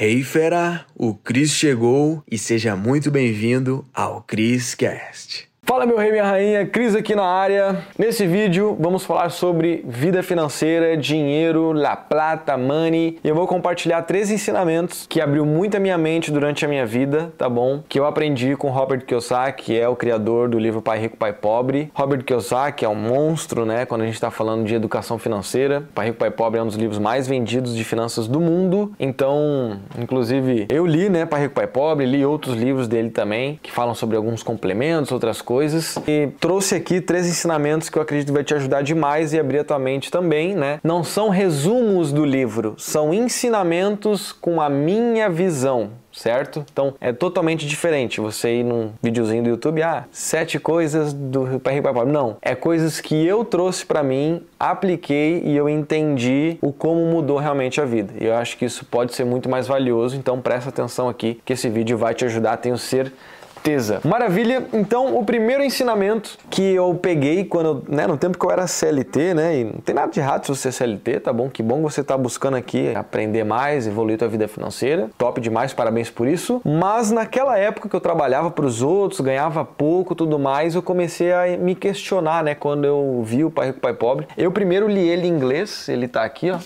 Hey fera, o Cris chegou e seja muito bem-vindo ao Cris Cast. Fala meu rei, minha rainha, Cris aqui na área. Nesse vídeo vamos falar sobre vida financeira, dinheiro, la plata, money. E eu vou compartilhar três ensinamentos que abriu muito a minha mente durante a minha vida, tá bom? Que eu aprendi com Robert Kiyosaki, que é o criador do livro Pai Rico, Pai Pobre. Robert Kiyosaki é um monstro, né? Quando a gente está falando de educação financeira. Pai Rico, Pai Pobre é um dos livros mais vendidos de finanças do mundo. Então, inclusive, eu li, né? Pai Rico, Pai Pobre, li outros livros dele também, que falam sobre alguns complementos, outras coisas coisas e trouxe aqui três ensinamentos que eu acredito vai te ajudar demais e abrir a tua mente também, né? Não são resumos do livro, são ensinamentos com a minha visão certo? Então é totalmente diferente você ir num videozinho do YouTube, ah, sete coisas do Pai Rico. Não, é coisas que eu trouxe para mim, apliquei e eu entendi o como mudou realmente a vida. E eu acho que isso pode ser muito mais valioso, então presta atenção aqui que esse vídeo vai te ajudar, tenho certeza certeza. Maravilha. Então, o primeiro ensinamento que eu peguei quando, né, no tempo que eu era CLT, né, e não tem nada de errado se você é CLT, tá bom? Que bom você tá buscando aqui aprender mais, evoluir tua vida financeira. Top demais, parabéns por isso. Mas naquela época que eu trabalhava para os outros, ganhava pouco, tudo mais, eu comecei a me questionar, né, quando eu vi o Pai Rico, Pai Pobre. Eu primeiro li ele em inglês, ele tá aqui, ó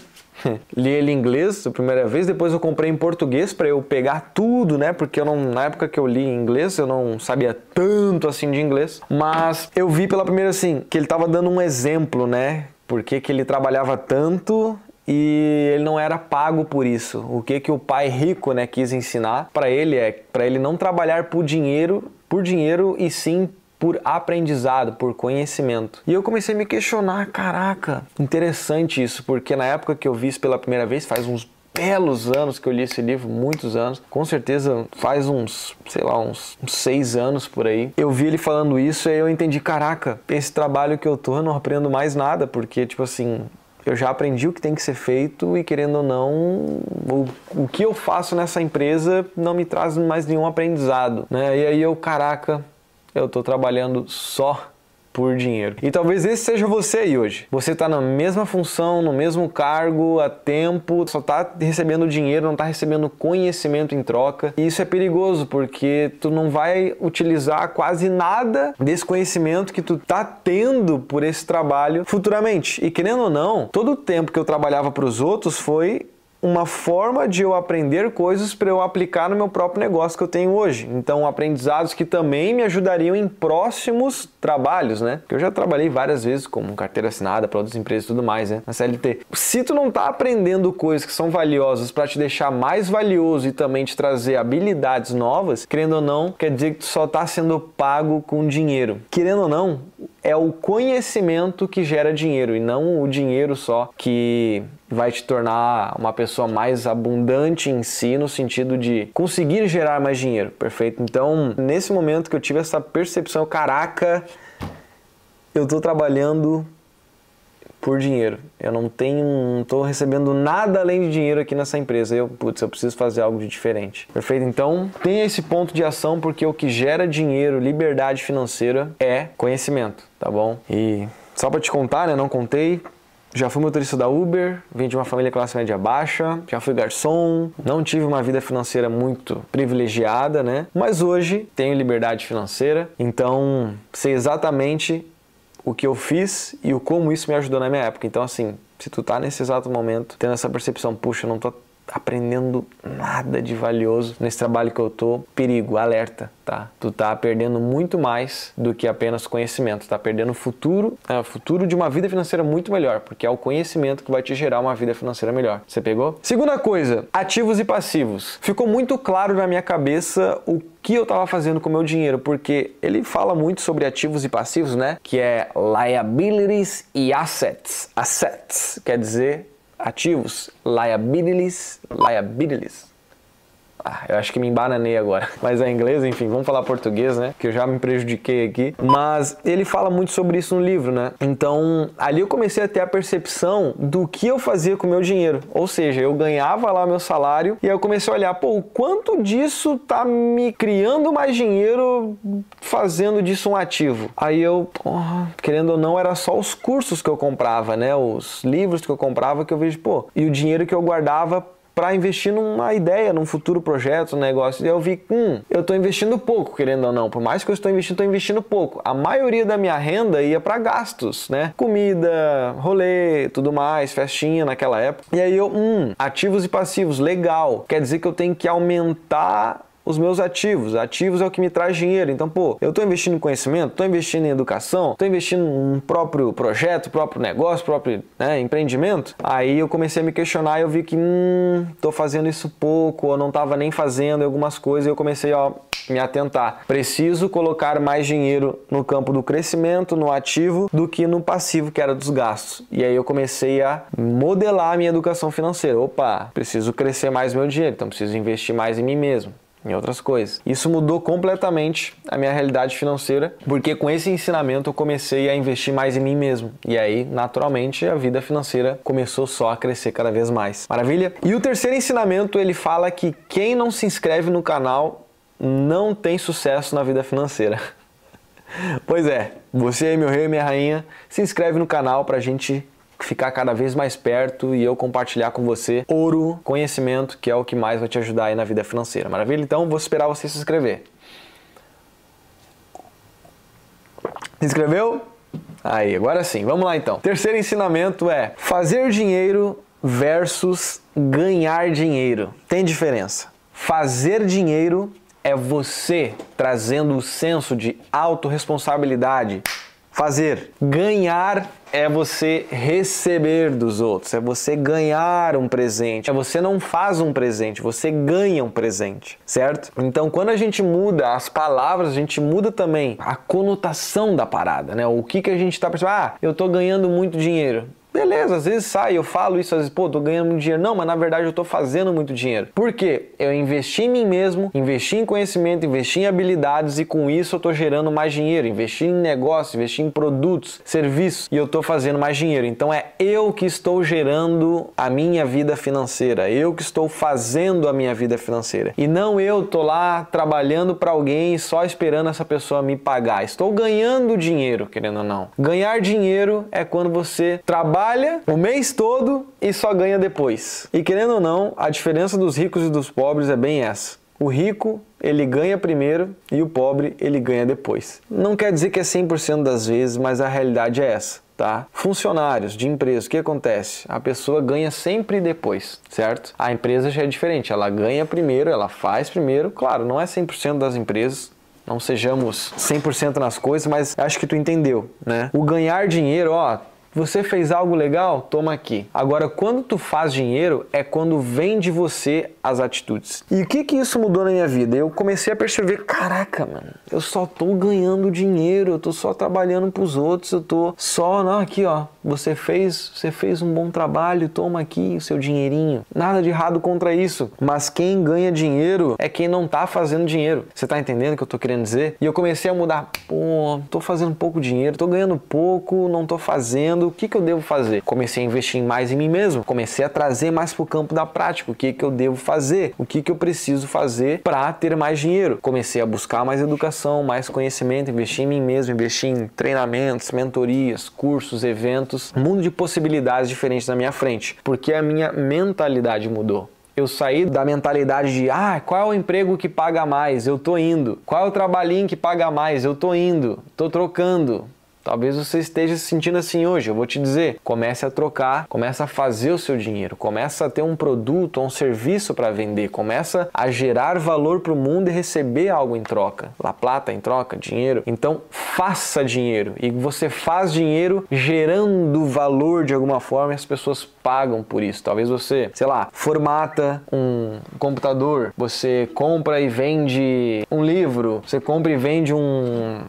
li ele em inglês a primeira vez, depois eu comprei em português para eu pegar tudo, né? Porque eu não, na época que eu li em inglês, eu não sabia tanto assim de inglês, mas eu vi pela primeira assim que ele estava dando um exemplo, né? Porque que ele trabalhava tanto e ele não era pago por isso. O que que o pai rico, né, quis ensinar para ele é para ele não trabalhar por dinheiro, por dinheiro e sim por aprendizado, por conhecimento. E eu comecei a me questionar, caraca, interessante isso, porque na época que eu vi isso pela primeira vez, faz uns belos anos que eu li esse livro, muitos anos, com certeza faz uns, sei lá, uns, uns, seis anos por aí. Eu vi ele falando isso e eu entendi, caraca, esse trabalho que eu tô, eu não aprendo mais nada, porque, tipo assim, eu já aprendi o que tem que ser feito e, querendo ou não, o, o que eu faço nessa empresa não me traz mais nenhum aprendizado, né? E aí eu, caraca, eu estou trabalhando só por dinheiro. E talvez esse seja você aí hoje. Você está na mesma função, no mesmo cargo, há tempo, só está recebendo dinheiro, não está recebendo conhecimento em troca. E isso é perigoso porque tu não vai utilizar quase nada desse conhecimento que tu tá tendo por esse trabalho futuramente. E querendo ou não, todo o tempo que eu trabalhava para os outros foi uma forma de eu aprender coisas para eu aplicar no meu próprio negócio que eu tenho hoje. Então, aprendizados que também me ajudariam em próximos trabalhos, né? Porque eu já trabalhei várias vezes como carteira assinada para outras empresas e tudo mais, né? Na CLT. Se tu não tá aprendendo coisas que são valiosas para te deixar mais valioso e também te trazer habilidades novas, querendo ou não, quer dizer que tu só tá sendo pago com dinheiro. Querendo ou não, é o conhecimento que gera dinheiro e não o dinheiro só que vai te tornar uma pessoa mais abundante em si, no sentido de conseguir gerar mais dinheiro, perfeito? Então, nesse momento que eu tive essa percepção, caraca, eu estou trabalhando por dinheiro. Eu não tenho, não estou recebendo nada além de dinheiro aqui nessa empresa. Eu, putz, eu preciso fazer algo de diferente. Perfeito? Então, tenha esse ponto de ação porque o que gera dinheiro, liberdade financeira é conhecimento, tá bom? E só para te contar, né, não contei, já fui motorista da Uber, vim de uma família classe média baixa, já fui garçom, não tive uma vida financeira muito privilegiada, né? Mas hoje tenho liberdade financeira, então sei exatamente o que eu fiz e o como isso me ajudou na minha época. Então, assim, se tu tá nesse exato momento tendo essa percepção, puxa, eu não tô aprendendo nada de valioso nesse trabalho que eu tô, perigo, alerta, tá? Tu tá perdendo muito mais do que apenas conhecimento, tá perdendo o futuro, é, o futuro de uma vida financeira muito melhor, porque é o conhecimento que vai te gerar uma vida financeira melhor. Você pegou? Segunda coisa, ativos e passivos. Ficou muito claro na minha cabeça o que eu estava fazendo com o meu dinheiro, porque ele fala muito sobre ativos e passivos, né? Que é liabilities e assets. Assets quer dizer ativos, liabilities, liabilities. Ah, eu acho que me embananei agora. Mas é inglês, enfim, vamos falar português, né? Que eu já me prejudiquei aqui. Mas ele fala muito sobre isso no livro, né? Então, ali eu comecei a ter a percepção do que eu fazia com o meu dinheiro. Ou seja, eu ganhava lá meu salário e aí eu comecei a olhar, pô, o quanto disso tá me criando mais dinheiro fazendo disso um ativo? Aí eu, porra, querendo ou não, era só os cursos que eu comprava, né? Os livros que eu comprava que eu vejo, pô, e o dinheiro que eu guardava para investir numa ideia, num futuro projeto, um negócio. E eu vi, hum, eu estou investindo pouco, querendo ou não. Por mais que eu estou investindo, estou investindo pouco. A maioria da minha renda ia para gastos, né? Comida, rolê, tudo mais, festinha naquela época. E aí eu, hum, ativos e passivos, legal. Quer dizer que eu tenho que aumentar os meus ativos. Ativos é o que me traz dinheiro. Então, pô, eu estou investindo em conhecimento, estou investindo em educação, estou investindo em um próprio projeto, próprio negócio, próprio né, empreendimento. Aí eu comecei a me questionar e eu vi que, hum, tô fazendo isso pouco, ou não estava nem fazendo algumas coisas. E eu comecei a me atentar. Preciso colocar mais dinheiro no campo do crescimento, no ativo, do que no passivo, que era dos gastos. E aí eu comecei a modelar a minha educação financeira. Opa, preciso crescer mais meu dinheiro, então preciso investir mais em mim mesmo em outras coisas. Isso mudou completamente a minha realidade financeira, porque com esse ensinamento eu comecei a investir mais em mim mesmo. E aí, naturalmente, a vida financeira começou só a crescer cada vez mais. Maravilha? E o terceiro ensinamento, ele fala que quem não se inscreve no canal não tem sucesso na vida financeira. pois é, você, meu rei e minha rainha, se inscreve no canal pra gente ficar cada vez mais perto e eu compartilhar com você ouro, conhecimento, que é o que mais vai te ajudar aí na vida financeira. Maravilha? Então vou esperar você se inscrever. Se inscreveu? Aí, agora sim. Vamos lá então. Terceiro ensinamento é fazer dinheiro versus ganhar dinheiro. Tem diferença. Fazer dinheiro é você trazendo o senso de autorresponsabilidade. Fazer. Ganhar é você receber dos outros, é você ganhar um presente. É você não faz um presente, você ganha um presente, certo? Então, quando a gente muda as palavras, a gente muda também a conotação da parada, né? O que que a gente está pensando? Ah, eu estou ganhando muito dinheiro. Beleza, às vezes sai, eu falo isso, às vezes, pô, tô ganhando muito dinheiro. Não, mas na verdade eu tô fazendo muito dinheiro. Por quê? Eu investi em mim mesmo, investi em conhecimento, investi em habilidades e com isso eu tô gerando mais dinheiro. Investi em negócio, investi em produtos, serviços e eu tô fazendo mais dinheiro. Então é eu que estou gerando a minha vida financeira, eu que estou fazendo a minha vida financeira. E não eu tô lá trabalhando para alguém só esperando essa pessoa me pagar. Estou ganhando dinheiro, querendo ou não. Ganhar dinheiro é quando você trabalha trabalha o mês todo e só ganha depois. E querendo ou não, a diferença dos ricos e dos pobres é bem essa. O rico, ele ganha primeiro e o pobre, ele ganha depois. Não quer dizer que é 100% das vezes, mas a realidade é essa. Tá? Funcionários de empresa, o que acontece? A pessoa ganha sempre depois, certo? A empresa já é diferente, ela ganha primeiro, ela faz primeiro. Claro, não é 100% das empresas, não sejamos 100% nas coisas, mas acho que tu entendeu, né? O ganhar dinheiro, ó, você fez algo legal? Toma aqui. Agora, quando tu faz dinheiro, é quando vem de você as atitudes. E o que que isso mudou na minha vida? Eu comecei a perceber, caraca, mano, eu só tô ganhando dinheiro, eu tô só trabalhando pros outros, eu tô só, não, aqui ó, você fez, você fez um bom trabalho, toma aqui o seu dinheirinho. Nada de errado contra isso, mas quem ganha dinheiro é quem não tá fazendo dinheiro. Você tá entendendo o que eu tô querendo dizer? E eu comecei a mudar, pô, tô fazendo pouco dinheiro, tô ganhando pouco, não tô fazendo o que, que eu devo fazer? Comecei a investir mais em mim mesmo, comecei a trazer mais para o campo da prática, o que, que eu devo fazer, o que, que eu preciso fazer para ter mais dinheiro. Comecei a buscar mais educação, mais conhecimento, investir em mim mesmo, investir em treinamentos, mentorias, cursos, eventos, um mundo de possibilidades diferentes na minha frente, porque a minha mentalidade mudou. Eu saí da mentalidade de ah, qual é o emprego que paga mais? Eu tô indo. Qual é o trabalhinho que paga mais? Eu tô indo. Tô trocando. Talvez você esteja se sentindo assim hoje. Eu vou te dizer, comece a trocar, comece a fazer o seu dinheiro, comece a ter um produto ou um serviço para vender, comece a gerar valor para o mundo e receber algo em troca. La plata em troca, dinheiro. Então, faça dinheiro e você faz dinheiro gerando valor de alguma forma e as pessoas pagam por isso. Talvez você, sei lá, formata um computador, você compra e vende um livro, você compra e vende um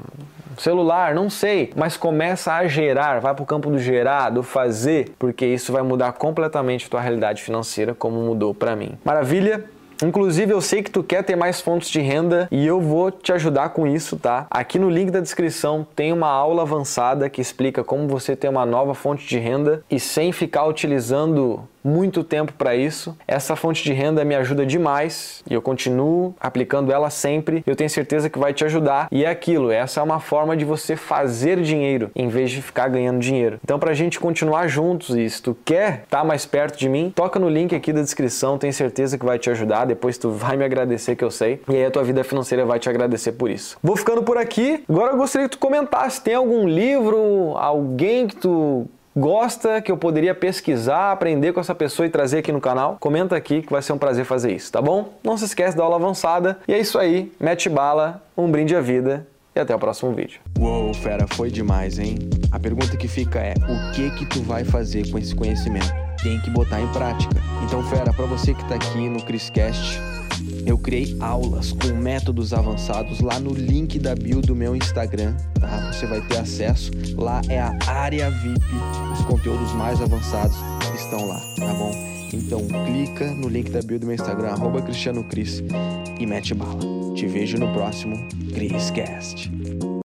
celular, não sei, mas começa a gerar, vai para o campo do gerar, do fazer, porque isso vai mudar completamente a tua realidade financeira, como mudou para mim. Maravilha? Inclusive, eu sei que tu quer ter mais fontes de renda e eu vou te ajudar com isso, tá? Aqui no link da descrição tem uma aula avançada que explica como você ter uma nova fonte de renda e sem ficar utilizando muito tempo para isso. Essa fonte de renda me ajuda demais e eu continuo aplicando ela sempre. Eu tenho certeza que vai te ajudar. E é aquilo, essa é uma forma de você fazer dinheiro em vez de ficar ganhando dinheiro. Então, para a gente continuar juntos e se tu quer estar tá mais perto de mim, toca no link aqui da descrição, tenho certeza que vai te ajudar. Depois tu vai me agradecer, que eu sei. E aí a tua vida financeira vai te agradecer por isso. Vou ficando por aqui. Agora eu gostaria que tu comentasse: tem algum livro, alguém que tu gosta que eu poderia pesquisar, aprender com essa pessoa e trazer aqui no canal, comenta aqui que vai ser um prazer fazer isso, tá bom? Não se esquece da aula avançada. E é isso aí, mete bala, um brinde à vida e até o próximo vídeo. Uou, fera, foi demais, hein? A pergunta que fica é: o que que tu vai fazer com esse conhecimento? Tem que botar em prática. Então, fera, para você que tá aqui no Criscast, eu criei aulas com métodos avançados lá no link da bio do meu Instagram, tá? Você vai ter acesso. Lá é a área VIP. Os conteúdos mais avançados estão lá, tá bom? Então clica no link da bio do meu Instagram, arroba Cristiano Cris, e mete bala. Te vejo no próximo CrisCast.